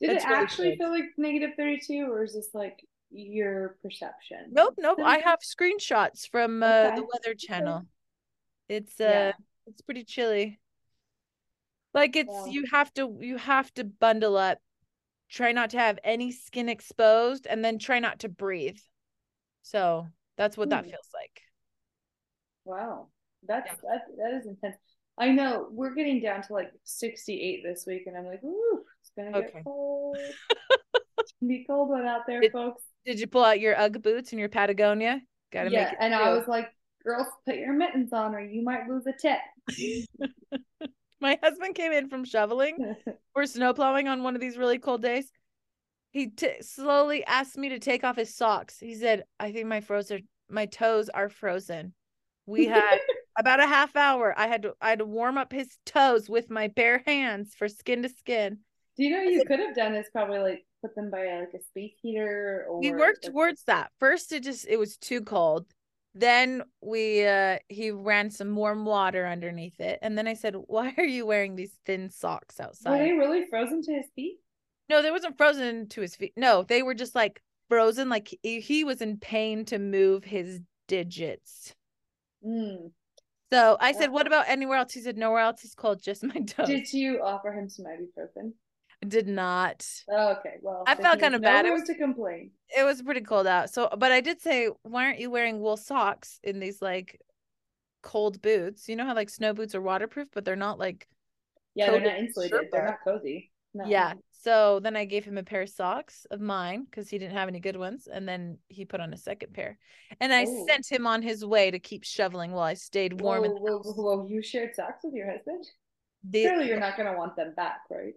Speaker 2: Did it actually
Speaker 1: good.
Speaker 2: feel like negative thirty two or is this like your perception?
Speaker 1: Nope, nope. I have screenshots from uh,
Speaker 2: Okay.
Speaker 1: the Weather Channel. It's uh
Speaker 2: Yeah.
Speaker 1: it's pretty chilly. Like it's
Speaker 2: Wow.
Speaker 1: you have to you have to bundle up. Try not to have any skin exposed and then try not to breathe. So, that's what that
Speaker 2: Hmm.
Speaker 1: feels like.
Speaker 2: Wow. That's
Speaker 1: Yeah.
Speaker 2: that that is intense. I know we're getting down to like 68 this week, and I'm like, ooh, it's gonna get
Speaker 1: Okay.
Speaker 2: cold. be cold one out there,
Speaker 1: It-
Speaker 2: folks.
Speaker 1: Did you pull out your UGG boots and your Patagonia? Got to
Speaker 2: yeah,
Speaker 1: make it.
Speaker 2: and I was like, girls, put your mittens on, or you might lose a tip.
Speaker 1: My husband came in from shoveling or snow plowing on one of these really cold days. He t- slowly asked me to take off his socks. He said, "I think my frozen my toes are frozen." We had about a half hour. I had to I had to warm up his toes with my bare hands for skin to skin.
Speaker 2: Do you know you could have done is probably like put them by like a space heater or
Speaker 1: We worked
Speaker 2: like-
Speaker 1: towards that. First it just it was too cold. Then we uh he ran some warm water underneath it. And then I said, "Why are you wearing these thin socks outside?"
Speaker 2: Were they really frozen to his feet?
Speaker 1: No, they wasn't frozen to his feet. No, they were just like frozen, like he, he was in pain to move his digits.
Speaker 2: Mm.
Speaker 1: So I said, "What about anywhere else?" He said, "Nowhere else. It's cold, just my toes."
Speaker 2: Did you offer him some ibuprofen?
Speaker 1: Did not.
Speaker 2: Okay, well,
Speaker 1: I felt kinda
Speaker 2: no
Speaker 1: bad. It
Speaker 2: room
Speaker 1: was-
Speaker 2: to complain.
Speaker 1: It was pretty cold out. So, but I did say, "Why aren't you wearing wool socks in these like cold boots? You know how like snow boots are waterproof, but they're not like
Speaker 2: Yeah, they're not
Speaker 1: in
Speaker 2: insulated. They're not cozy. No.
Speaker 1: Yeah. So then I gave him a pair of socks of mine because he didn't have any good ones. And then he put on a second pair. And I
Speaker 2: Oh.
Speaker 1: sent him on his way to keep shoveling while I stayed warm. in
Speaker 2: Whoa,
Speaker 1: the
Speaker 2: whoa,
Speaker 1: house.
Speaker 2: whoa, whoa, you shared socks with your husband?
Speaker 1: The-
Speaker 2: Surely you're not going to want them back, right?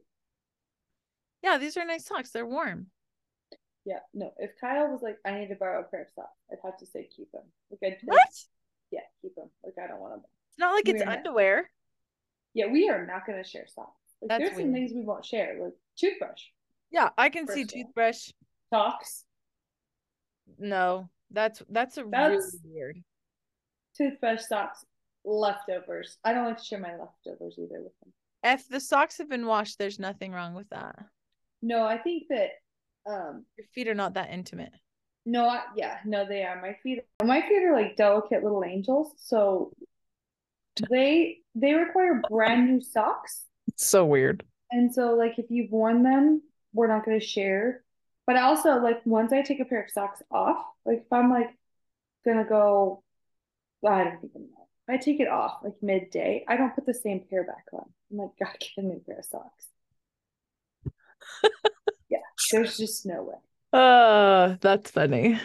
Speaker 1: Yeah, these are nice socks. They're warm.
Speaker 2: Yeah, no. If Kyle was like, I need to borrow a pair of socks, I'd have to say keep them. Like, I'd
Speaker 1: What?
Speaker 2: like, yeah, keep them. Like, I don't want them.
Speaker 1: It's not like it's
Speaker 2: We're not-
Speaker 1: underwear.
Speaker 2: Yeah, we are not going to share socks. Like,
Speaker 1: That's
Speaker 2: there's some things we won't share, like toothbrush,
Speaker 1: Yeah, I can see toothbrush.
Speaker 2: socks,
Speaker 1: No, that's that's a
Speaker 2: That's-
Speaker 1: really weird.
Speaker 2: toothbrush, socks, leftovers. I don't like to share my leftovers either with them.
Speaker 1: If the socks have been washed, there's nothing wrong with that.
Speaker 2: No, I think that, um,
Speaker 1: Your feet are not that intimate.
Speaker 2: no, I, yeah, no, they are. My feet, my feet are like delicate little angels, so they they require brand new socks.
Speaker 1: It's so weird.
Speaker 2: And so, like, if you've worn them, we're not going to share. But also, like, once I take a pair of socks off, like, if I'm like gonna go, I don't even know. I take it off like midday. I don't put the same pair back on. I'm like, gotta get a new pair of socks. Yeah, there's just no way.
Speaker 1: Uh, that's funny.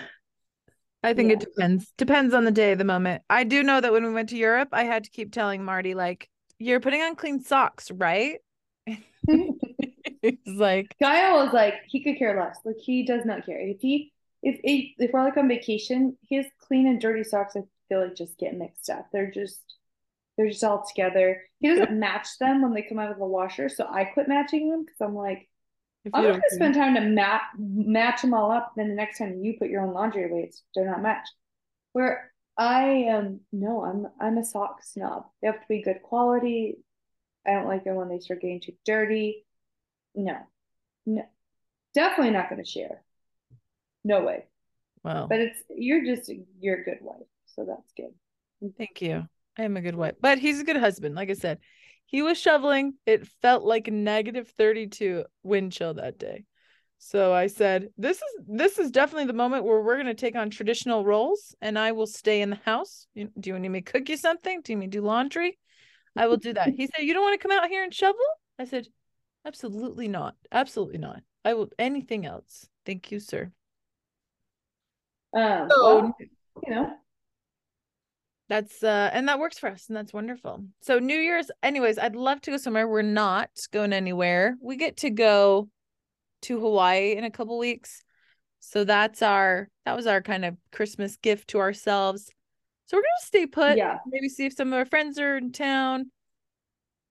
Speaker 1: I think it depends. Depends on the day, the moment. I do know that when we went to Europe, I had to keep telling Marty, like, you're putting on clean socks, right? He's like,
Speaker 2: Kyle was like, he could care less. Like, he does not care. If he, if if, if we're like on vacation, his clean and dirty socks, I feel like just get mixed up. They're just, they're just all together. He doesn't match them when they come out of the washer, so I quit matching them because I'm like, I'm
Speaker 1: you
Speaker 2: not
Speaker 1: don't
Speaker 2: gonna spend time to map match them all up. Then the next time you put your own laundry away, it's they're not matched. Where I am, no, I'm I'm a sock snob. They have to be good quality. I don't like them when they start getting too dirty. No, no, definitely not gonna share. No way.
Speaker 1: well,
Speaker 2: But it's you're just you're a good wife. So that's good.
Speaker 1: Thank you. I am a good wife, but he's a good husband. Like I said, he was shoveling. It felt like negative 32 wind chill that day. So I said, "This is this is definitely the moment where we're going to take on traditional roles, and I will stay in the house. Do you need me to cook you something? Do you need me to do laundry? I will do that." He said, "You don't want to come out here and shovel?" I said, "Absolutely not. Absolutely not. I will anything else. Thank you, sir."
Speaker 2: Um, so, well, you know,
Speaker 1: that's uh and that works for us and that's wonderful. So new year's anyways i'd love to go somewhere. We're not going anywhere. We get to go to hawaii in a couple weeks. So that's our that was our kind of christmas gift to ourselves. So we're gonna stay put
Speaker 2: yeah.
Speaker 1: maybe see if some of our friends are in town.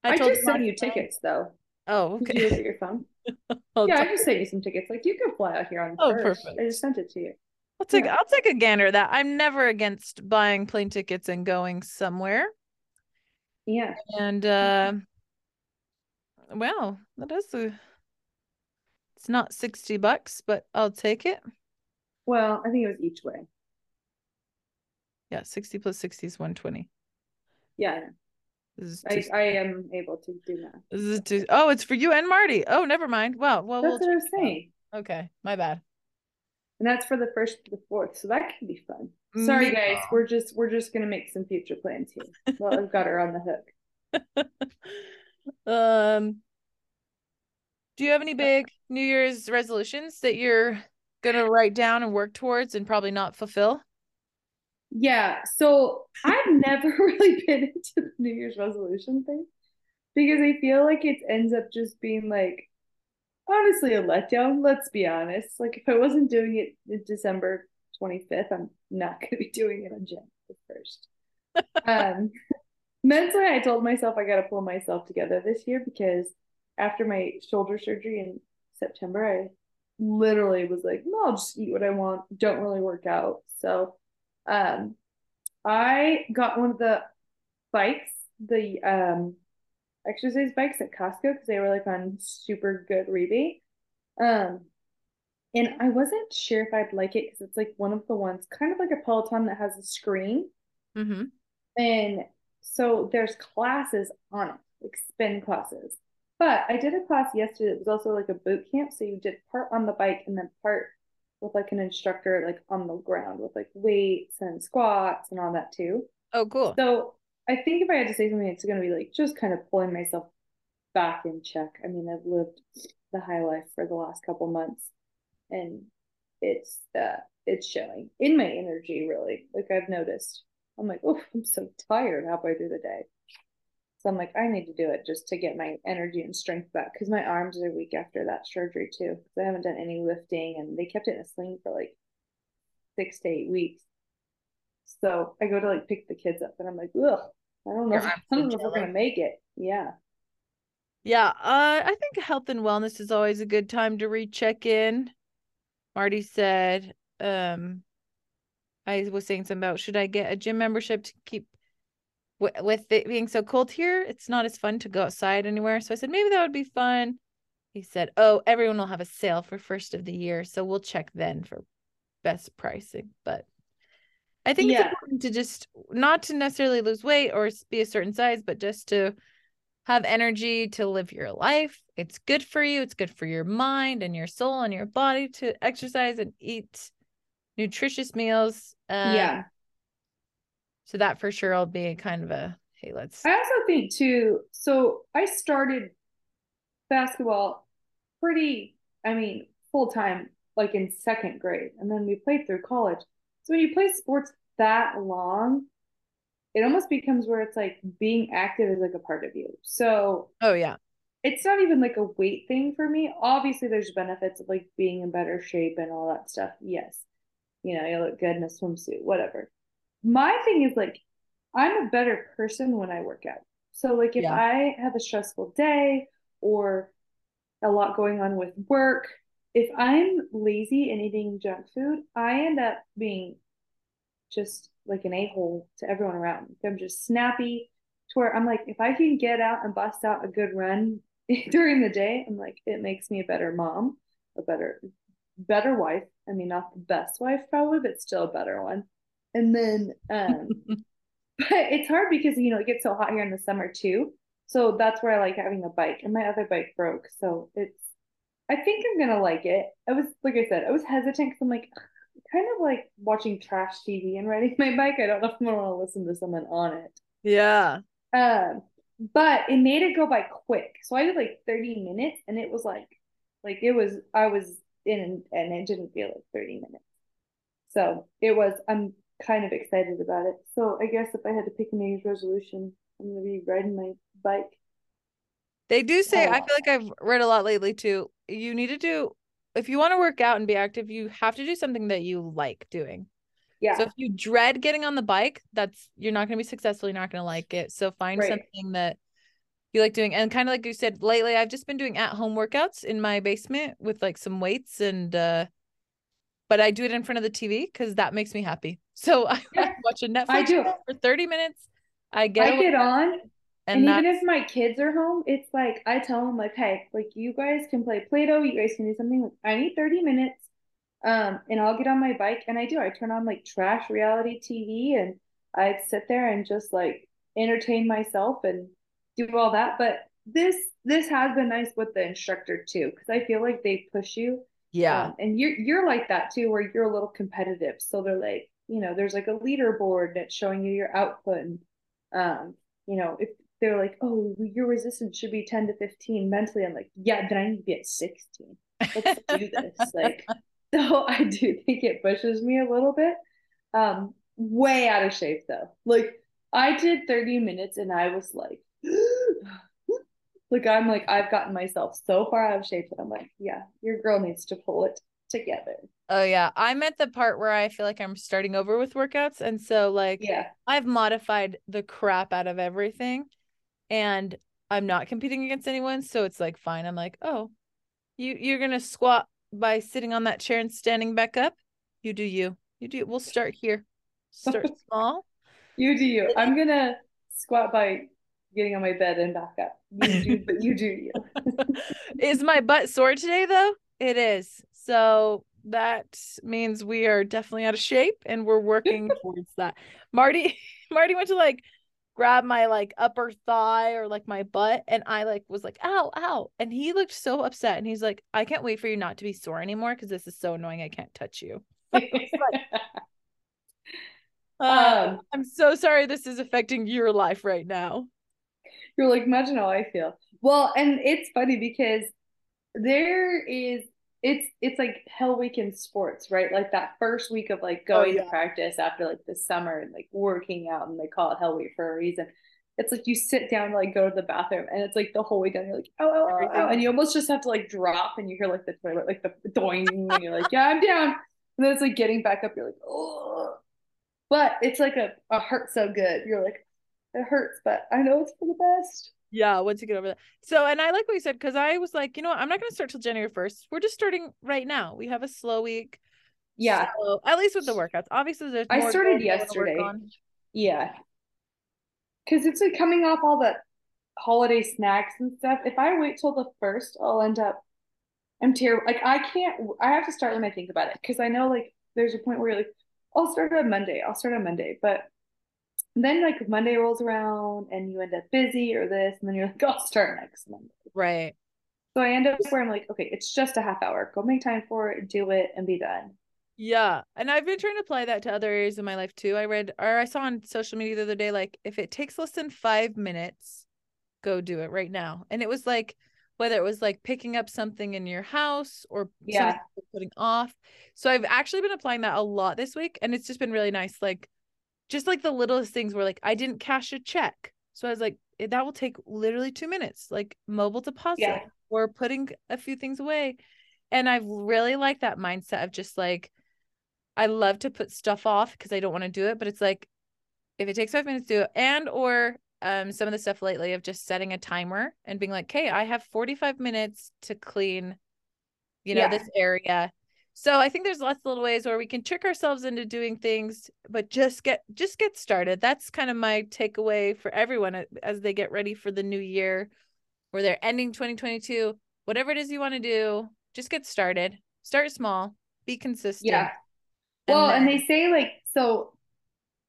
Speaker 2: I, I just sent you tickets though.
Speaker 1: Oh okay.
Speaker 2: Did you look at your phone? Yeah i just sent you some tickets. Like you can fly out here on the oh, first. perfect. i just sent it to you
Speaker 1: I'll take yeah. I'll take a gander that. I'm never against buying plane tickets and going somewhere.
Speaker 2: Yeah.
Speaker 1: And uh well, that is a it's not 60 bucks, but I'll take it.
Speaker 2: Well, I think it was each way.
Speaker 1: Yeah, 60 plus 60 is 120.
Speaker 2: Yeah. I, I am able to do that.
Speaker 1: This is too, oh, it's for you and Marty. Oh, never mind. Well, well,
Speaker 2: that's
Speaker 1: we'll
Speaker 2: what I was saying.
Speaker 1: Okay, my bad
Speaker 2: and that's for the first to the fourth. So that can be fun. Sorry, guys, we're just we're just gonna make some future plans here. Well, I've got her on the
Speaker 1: hook. um, do you have any big New Year's resolutions that you're gonna write down and work towards and probably not fulfill?
Speaker 2: Yeah, so I've never really been into the New Year's resolution thing because I feel like it ends up just being like honestly a letdown. Let's be honest. Like if I wasn't doing it in December 25th, I'm not going to be doing it on January 1st. um, mentally, I told myself I got to pull myself together this year because after my shoulder surgery in September, I literally was like, no, I'll just eat what I want. Don't really work out. So, um, I got one of the bikes, the um exercise bikes at Costco because they were like on super good rebate. Um, and I wasn't sure if I'd like it because it's like one of the ones, kind of like a Peloton that has a screen.
Speaker 1: Mm-hmm.
Speaker 2: And so there's classes on it, like spin classes. But I did a class yesterday that was also like a boot camp. So you did part on the bike and then part with like an instructor, like on the ground with like weights and squats and all that too.
Speaker 1: Oh, cool.
Speaker 2: So I think if I had to say something, it's going to be like just kind of pulling myself back in check. I mean, I've lived the high life for the last couple months, and it's uh, it's showing in my energy. Really, like I've noticed. I'm like, oh, I'm so tired halfway through the day. So I'm like, I need to do it just to get my energy and strength back because my arms are weak after that surgery too. Because I haven't done any lifting, and they kept it in a sling for like six to eight weeks. So I go to like pick the kids up and I'm like, ugh, I don't know. If, I don't know if we're gonna make it. Yeah.
Speaker 1: Yeah. Uh, I think health and wellness is always a good time to recheck in. Marty said, um, I was saying something about should I get a gym membership to keep w- with it being so cold here? It's not as fun to go outside anywhere. So I said maybe that would be fun. He said, "Oh, everyone will have a sale for first of the year, so we'll check then for best pricing." But I think yeah. it's important to just not to necessarily lose weight or be a certain size, but just to have energy to live your life. It's good for you. It's good for your mind and your soul and your body to exercise and eat nutritious meals.
Speaker 2: Um, yeah.
Speaker 1: So that for sure will be kind of a hey, let's.
Speaker 2: I also think too. So I started basketball pretty, I mean, full time, like in second grade, and then we played through college. So when you play sports that long, it almost becomes where it's like being active is like a part of you. So,
Speaker 1: oh, yeah.
Speaker 2: It's not even like a weight thing for me. Obviously, there's benefits of like being in better shape and all that stuff. Yes. You know, you look good in a swimsuit, whatever. My thing is like, I'm a better person when I work out. So, like, if yeah. I have a stressful day or a lot going on with work, if I'm lazy and eating junk food, I end up being just like an a hole to everyone around. I'm just snappy to where I'm like, if I can get out and bust out a good run during the day, I'm like, it makes me a better mom, a better, better wife. I mean, not the best wife probably, but still a better one. And then um but it's hard because you know it gets so hot here in the summer too. So that's where I like having a bike. And my other bike broke. So it's I think I'm gonna like it. I was like I said, I was hesitant because I'm like kind of like watching trash TV and riding my bike. I don't know if I'm gonna want to listen to someone on it.
Speaker 1: Yeah.
Speaker 2: Um, but it made it go by quick. So I did like 30 minutes and it was like like it was I was in and it didn't feel like 30 minutes. So it was I'm kind of excited about it. So I guess if I had to pick a New Year's resolution, I'm gonna be riding my bike.
Speaker 1: They do say. I feel like I've read a lot lately too. You need to do if you want to work out and be active, you have to do something that you like doing. Yeah. So if you dread getting on the bike, that's you're not going to be successful. You're not going to like it. So find right. something that you like doing. And kind of like you said, lately I've just been doing at home workouts in my basement with like some weights and uh but I do it in front of the TV because that makes me happy. So I watch a Netflix I do. for 30 minutes. I get
Speaker 2: I get on and, and even if my kids are home, it's like I tell them like, hey, like you guys can play Play-Doh, you guys can do something. I need 30 minutes. Um, and I'll get on my bike and I do. I turn on like trash reality TV and I sit there and just like entertain myself and do all that. But this this has been nice with the instructor too, because I feel like they push you.
Speaker 1: Yeah.
Speaker 2: Um, and you're you're like that too, where you're a little competitive. So they're like, you know, there's like a leaderboard that's showing you your output and um, you know, if they're like, oh, your resistance should be 10 to 15 mentally. I'm like, yeah, then I need to be at 16. Let's do this. Like, so I do think it pushes me a little bit. Um, way out of shape though. Like, I did 30 minutes and I was like, like, I'm like, I've gotten myself so far out of shape that I'm like, yeah, your girl needs to pull it together.
Speaker 1: Oh yeah, I'm at the part where I feel like I'm starting over with workouts and so like
Speaker 2: yeah.
Speaker 1: I've modified the crap out of everything and I'm not competing against anyone, so it's like fine. I'm like, "Oh, you you're to squat by sitting on that chair and standing back up? You do you. You do. We'll start here. Start small.
Speaker 2: You do you. I'm to squat by getting on my bed and back up. You do, but you do you.
Speaker 1: is my butt sore today though? It is. So that means we are definitely out of shape and we're working towards that. Marty Marty went to like grab my like upper thigh or like my butt and I like was like ow ow and he looked so upset and he's like I can't wait for you not to be sore anymore because this is so annoying I can't touch you. like, uh, um, I'm so sorry this is affecting your life right now.
Speaker 2: You're like imagine how I feel. Well, and it's funny because there is it's it's like hell week in sports, right? Like that first week of like oh, going oh, yeah. to practice after like the summer and like working out and they call it hell week for a reason. It's like you sit down to like go to the bathroom and it's like the whole way down you're like oh oh, oh, oh and you almost just have to like drop and you hear like the toilet like the doing and you're like yeah I'm down and then it's like getting back up you're like oh but it's like a, a hurt so good you're like it hurts but I know it's for the best
Speaker 1: yeah once you get over that. So and i like what you said because i was like you know what? i'm not going to start till january 1st we're just starting right now. We have a slow week.
Speaker 2: Yeah.
Speaker 1: So, at least with the workouts. Obviously there's
Speaker 2: i started yesterday. yeah. Because it's like coming off all the holiday snacks and stuff if i wait till the first i'll end up i'm terrible like i can't i have to start when i think about it because i know like there's a point where you're like i'll start on monday i'll start on monday but then like Monday rolls around and you end up busy or this, and then you're like, I'll start next Monday.
Speaker 1: Right.
Speaker 2: So I end up where I'm like, okay, it's just a half hour. Go make time for it, do it, and be done.
Speaker 1: Yeah. And I've been trying to apply that to other areas of my life too. I read or I saw on social media the other day, like if it takes less than five minutes, go do it right now. And it was like whether it was like picking up something in your house or
Speaker 2: yeah.
Speaker 1: putting off. So I've actually been applying that a lot this week and it's just been really nice. Like just like the littlest things were like I didn't cash a check. So I was like, eh, that will take literally two minutes, like mobile deposit yeah. or putting a few things away. And I really like that mindset of just like, I love to put stuff off because I don't want to do it, but it's like, if it takes five minutes, do it. And or um some of the stuff lately of just setting a timer and being like, okay, I have 45 minutes to clean, you know, yeah. this area so I think there's lots of little ways where we can trick ourselves into doing things, but just get just get started. That's kind of my takeaway for everyone as they get ready for the new year or they're ending 2022. Whatever it is you want to do, just get started. Start small, be consistent.
Speaker 2: Yeah. Well, and, then... and they say like so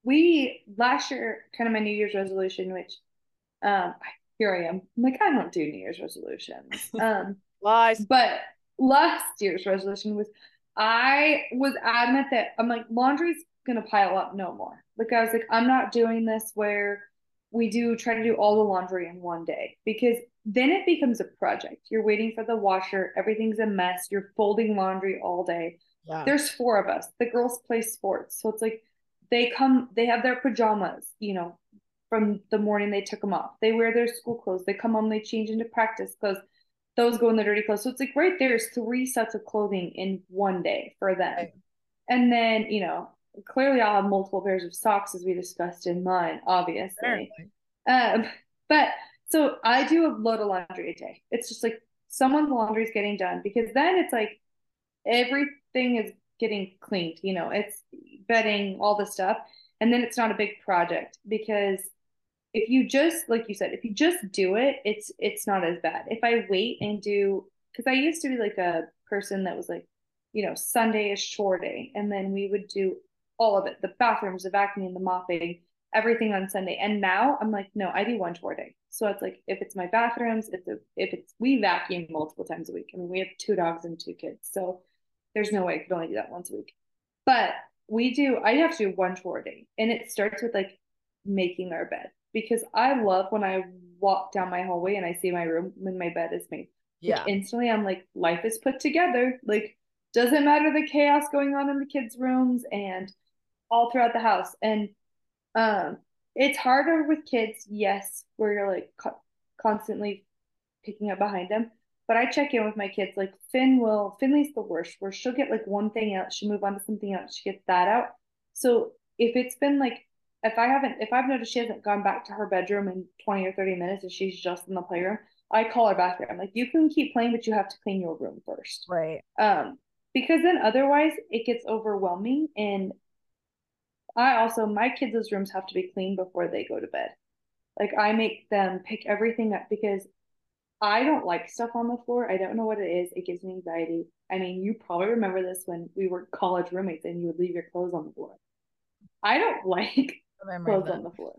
Speaker 2: we last year, kind of my New Year's resolution, which um here I am. I'm like, I don't do New Year's resolutions. Um
Speaker 1: Lies.
Speaker 2: but last year's resolution was I was adamant that I'm like, laundry's gonna pile up no more. Like I was like, I'm not doing this where we do try to do all the laundry in one day because then it becomes a project. You're waiting for the washer, everything's a mess, you're folding laundry all day.
Speaker 1: Yeah.
Speaker 2: There's four of us. The girls play sports. So it's like they come, they have their pajamas, you know, from the morning they took them off. They wear their school clothes. They come home, they change into practice clothes. Those go in the dirty clothes. So it's like right there's three sets of clothing in one day for them.
Speaker 1: Right.
Speaker 2: And then, you know, clearly I'll have multiple pairs of socks as we discussed in mine, obviously. Um, but so I do a load of laundry a day. It's just like someone's laundry is getting done because then it's like everything is getting cleaned, you know, it's bedding, all the stuff. And then it's not a big project because if you just like you said, if you just do it, it's it's not as bad. If I wait and do because I used to be like a person that was like, you know, Sunday is chore day, and then we would do all of it, the bathrooms, the vacuuming, the mopping, everything on Sunday. And now I'm like, no, I do one chore day. So it's like if it's my bathrooms, if it's if it's we vacuum multiple times a week. I mean, we have two dogs and two kids, so there's no way I could only do that once a week. But we do. I have to do one chore a day, and it starts with like making our bed because I love when I walk down my hallway and I see my room when my bed is made.
Speaker 1: Yeah.
Speaker 2: Like instantly, I'm like, life is put together. Like doesn't matter the chaos going on in the kids' rooms and all throughout the house. And um, it's harder with kids, yes, where you're like co- constantly picking up behind them. But I check in with my kids. Like Finn will, Finley's the worst, where she'll get like one thing out, she'll move on to something else, she gets that out. So if it's been like, if I haven't, if I've noticed she hasn't gone back to her bedroom in 20 or 30 minutes and she's just in the playroom, I call her back there. I'm like, you can keep playing, but you have to clean your room first.
Speaker 1: Right.
Speaker 2: Um, because then otherwise it gets overwhelming and I also my kids' rooms have to be clean before they go to bed. Like I make them pick everything up because I don't like stuff on the floor. I don't know what it is. It gives me anxiety. I mean, you probably remember this when we were college roommates and you would leave your clothes on the floor. I don't like clothes on the floor.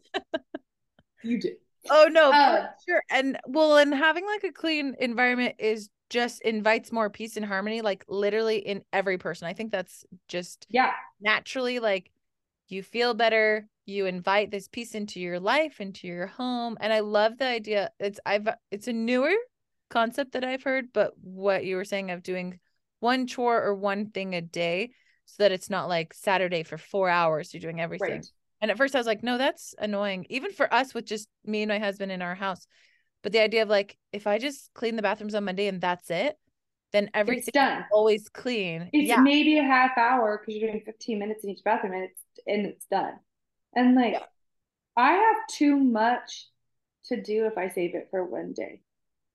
Speaker 2: you do.
Speaker 1: Oh no, uh, sure. And well, and having like a clean environment is just invites more peace and harmony, like literally in every person. I think that's just
Speaker 2: yeah,
Speaker 1: naturally like you feel better you invite this peace into your life into your home and i love the idea it's i've it's a newer concept that i've heard but what you were saying of doing one chore or one thing a day so that it's not like saturday for four hours you're doing everything right. And at first i was like no that's annoying even for us with just me and my husband in our house but the idea of like if i just clean the bathrooms on monday and that's it then everything's done always clean
Speaker 2: it's yeah. maybe a half hour because you're doing 15 minutes in each bathroom and it's and it's done. And like yeah. I have too much to do if I save it for one day.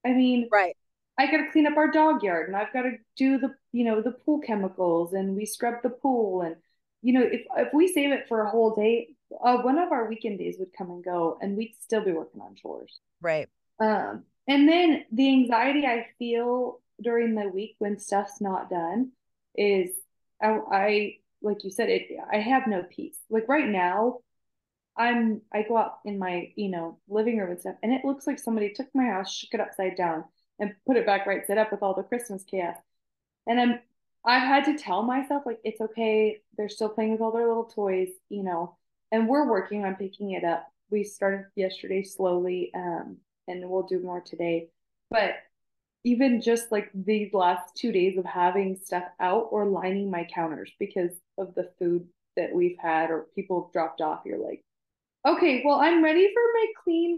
Speaker 2: I mean,
Speaker 1: right.
Speaker 2: I got to clean up our dog yard and I've got to do the, you know, the pool chemicals and we scrub the pool and you know, if if we save it for a whole day, uh, one of our weekend days would come and go and we'd still be working on chores.
Speaker 1: Right.
Speaker 2: Um and then the anxiety I feel during the week when stuff's not done is I, I like you said, it I have no peace. Like right now, I'm I go out in my, you know, living room and stuff, and it looks like somebody took my house, shook it upside down, and put it back right set up with all the Christmas chaos. And I'm I've had to tell myself like it's okay, they're still playing with all their little toys, you know, and we're working on picking it up. We started yesterday slowly, um, and we'll do more today. But even just like these last two days of having stuff out or lining my counters because of the food that we've had or people dropped off, you're like, okay, well, I'm ready for my clean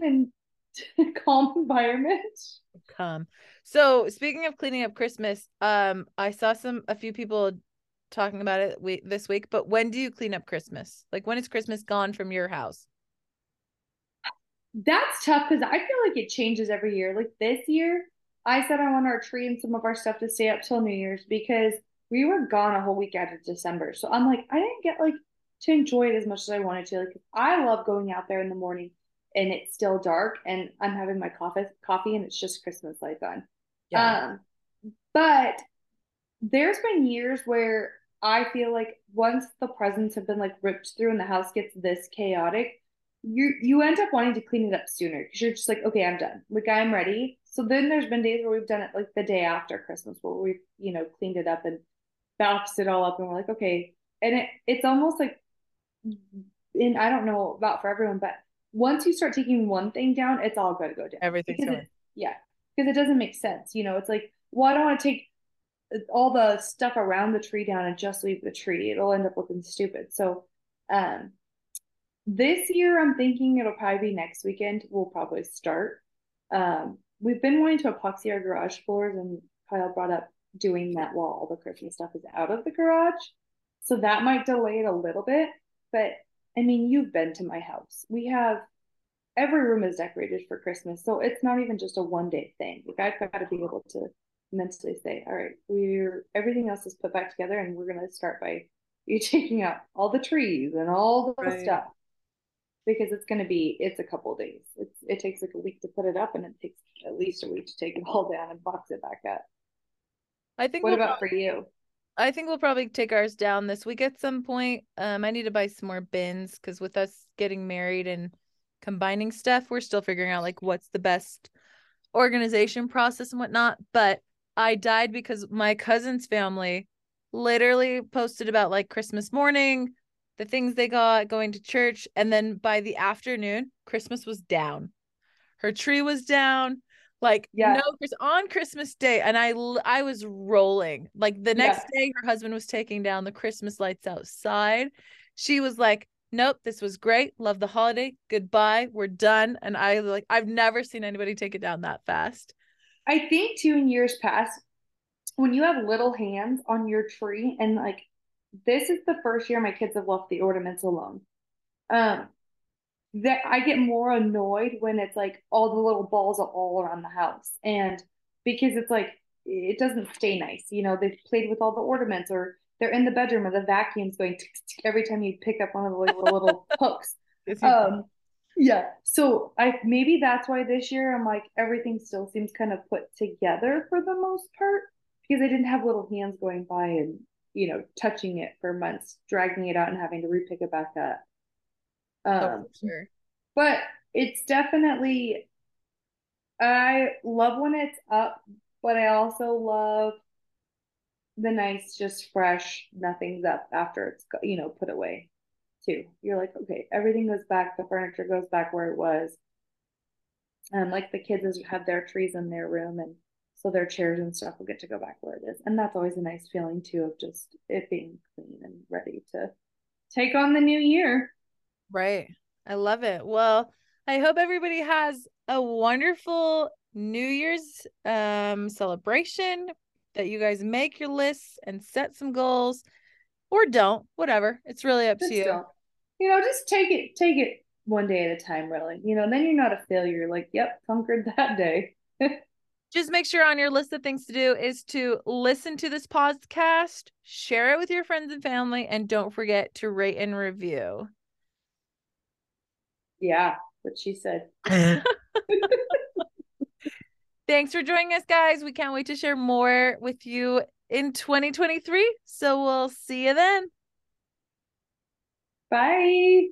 Speaker 2: and calm environment.
Speaker 1: Come. So speaking of cleaning up Christmas, um, I saw some a few people talking about it we, this week. But when do you clean up Christmas? Like when is Christmas gone from your house?
Speaker 2: That's tough because I feel like it changes every year. Like this year, I said I want our tree and some of our stuff to stay up till New Year's because we were gone a whole week out of December. So I'm like, I didn't get like to enjoy it as much as I wanted to. Like I love going out there in the morning and it's still dark and I'm having my coffee coffee and it's just Christmas lights on. Yeah. Um, but there's been years where I feel like once the presents have been like ripped through and the house gets this chaotic, you you end up wanting to clean it up sooner because you're just like, okay, I'm done. Like I'm ready. So then there's been days where we've done it like the day after Christmas where we've, you know, cleaned it up and boxed it all up and we're like, okay. And it it's almost like and I don't know about for everyone, but once you start taking one thing down, it's all going to go down.
Speaker 1: Everything's going.
Speaker 2: it, yeah, because it doesn't make sense. You know, it's like, well, I don't want to take all the stuff around the tree down and just leave the tree. It'll end up looking stupid. So, um, this year I'm thinking it'll probably be next weekend. We'll probably start. Um, we've been wanting to epoxy our garage floors, and Kyle brought up doing that while all the Christmas stuff is out of the garage. So that might delay it a little bit. But I mean, you've been to my house. We have every room is decorated for Christmas. So it's not even just a one day thing. Like I've got to be able to mentally say, all right, we're everything else is put back together and we're gonna start by you taking out all the trees and all the
Speaker 1: Right.
Speaker 2: stuff. Because it's gonna be it's a couple days. It's it takes like a week to put it up and it takes at least a week to take it all down and box it back up.
Speaker 1: I think
Speaker 2: What
Speaker 1: we'll
Speaker 2: about
Speaker 1: prob-
Speaker 2: for you?
Speaker 1: I think we'll probably take ours down this week at some point. Um, I need to buy some more bins because with us getting married and combining stuff, we're still figuring out like what's the best organization process and whatnot. But I died because my cousin's family literally posted about like Christmas morning, the things they got, going to church, and then by the afternoon, Christmas was down. Her tree was down. Like
Speaker 2: Yeah.
Speaker 1: no, on Christmas Day, and I I was rolling. Like the next day, her husband was taking down the Christmas lights outside. She was like, "Nope, this was great. Love the holiday. Goodbye. We're done." And I like I've never seen anybody take it down that fast.
Speaker 2: I think too in years past, when you have little hands on your tree, and like this is the first year my kids have left the ornaments alone. Um, that I get more annoyed when it's like all the little balls are all around the house, and because it's like it doesn't stay nice. You know, they've played with all the ornaments, or they're in the bedroom, and the vacuum's going every time you pick up one of the like, little hooks. Um, yeah. So I maybe that's why this year I'm like everything still seems kind of put together for the most part because I didn't have little hands going by and you know touching it for months, dragging it out and having to repick it back up.
Speaker 1: Oh,
Speaker 2: Um,
Speaker 1: for sure.
Speaker 2: but it's definitely I love when it's up, but I also love the nice, just fresh, nothing's up after it's you know put away too. You're like, okay, everything goes back, the furniture goes back where it was. And like the kids have their trees in their room and so their chairs and stuff will get to go back where it is. And that's always a nice feeling too of just it being clean and ready to take on the new year.
Speaker 1: Right. I love it. Well, I hope everybody has a wonderful New Year's um celebration that you guys make your lists and set some goals or don't, whatever. It's really up
Speaker 2: Just
Speaker 1: to you.
Speaker 2: don't. You know, just take it take it one day at a time, really. You know, then you're not a failure. You're like, yep, conquered that day.
Speaker 1: Just make sure on your list of things to do is to listen to this podcast, share it with your friends and family, and don't forget to rate and review.
Speaker 2: Yeah, what she said.
Speaker 1: Thanks for joining us, guys. We can't wait to share more with you in 2023. So we'll see you then.
Speaker 2: Bye.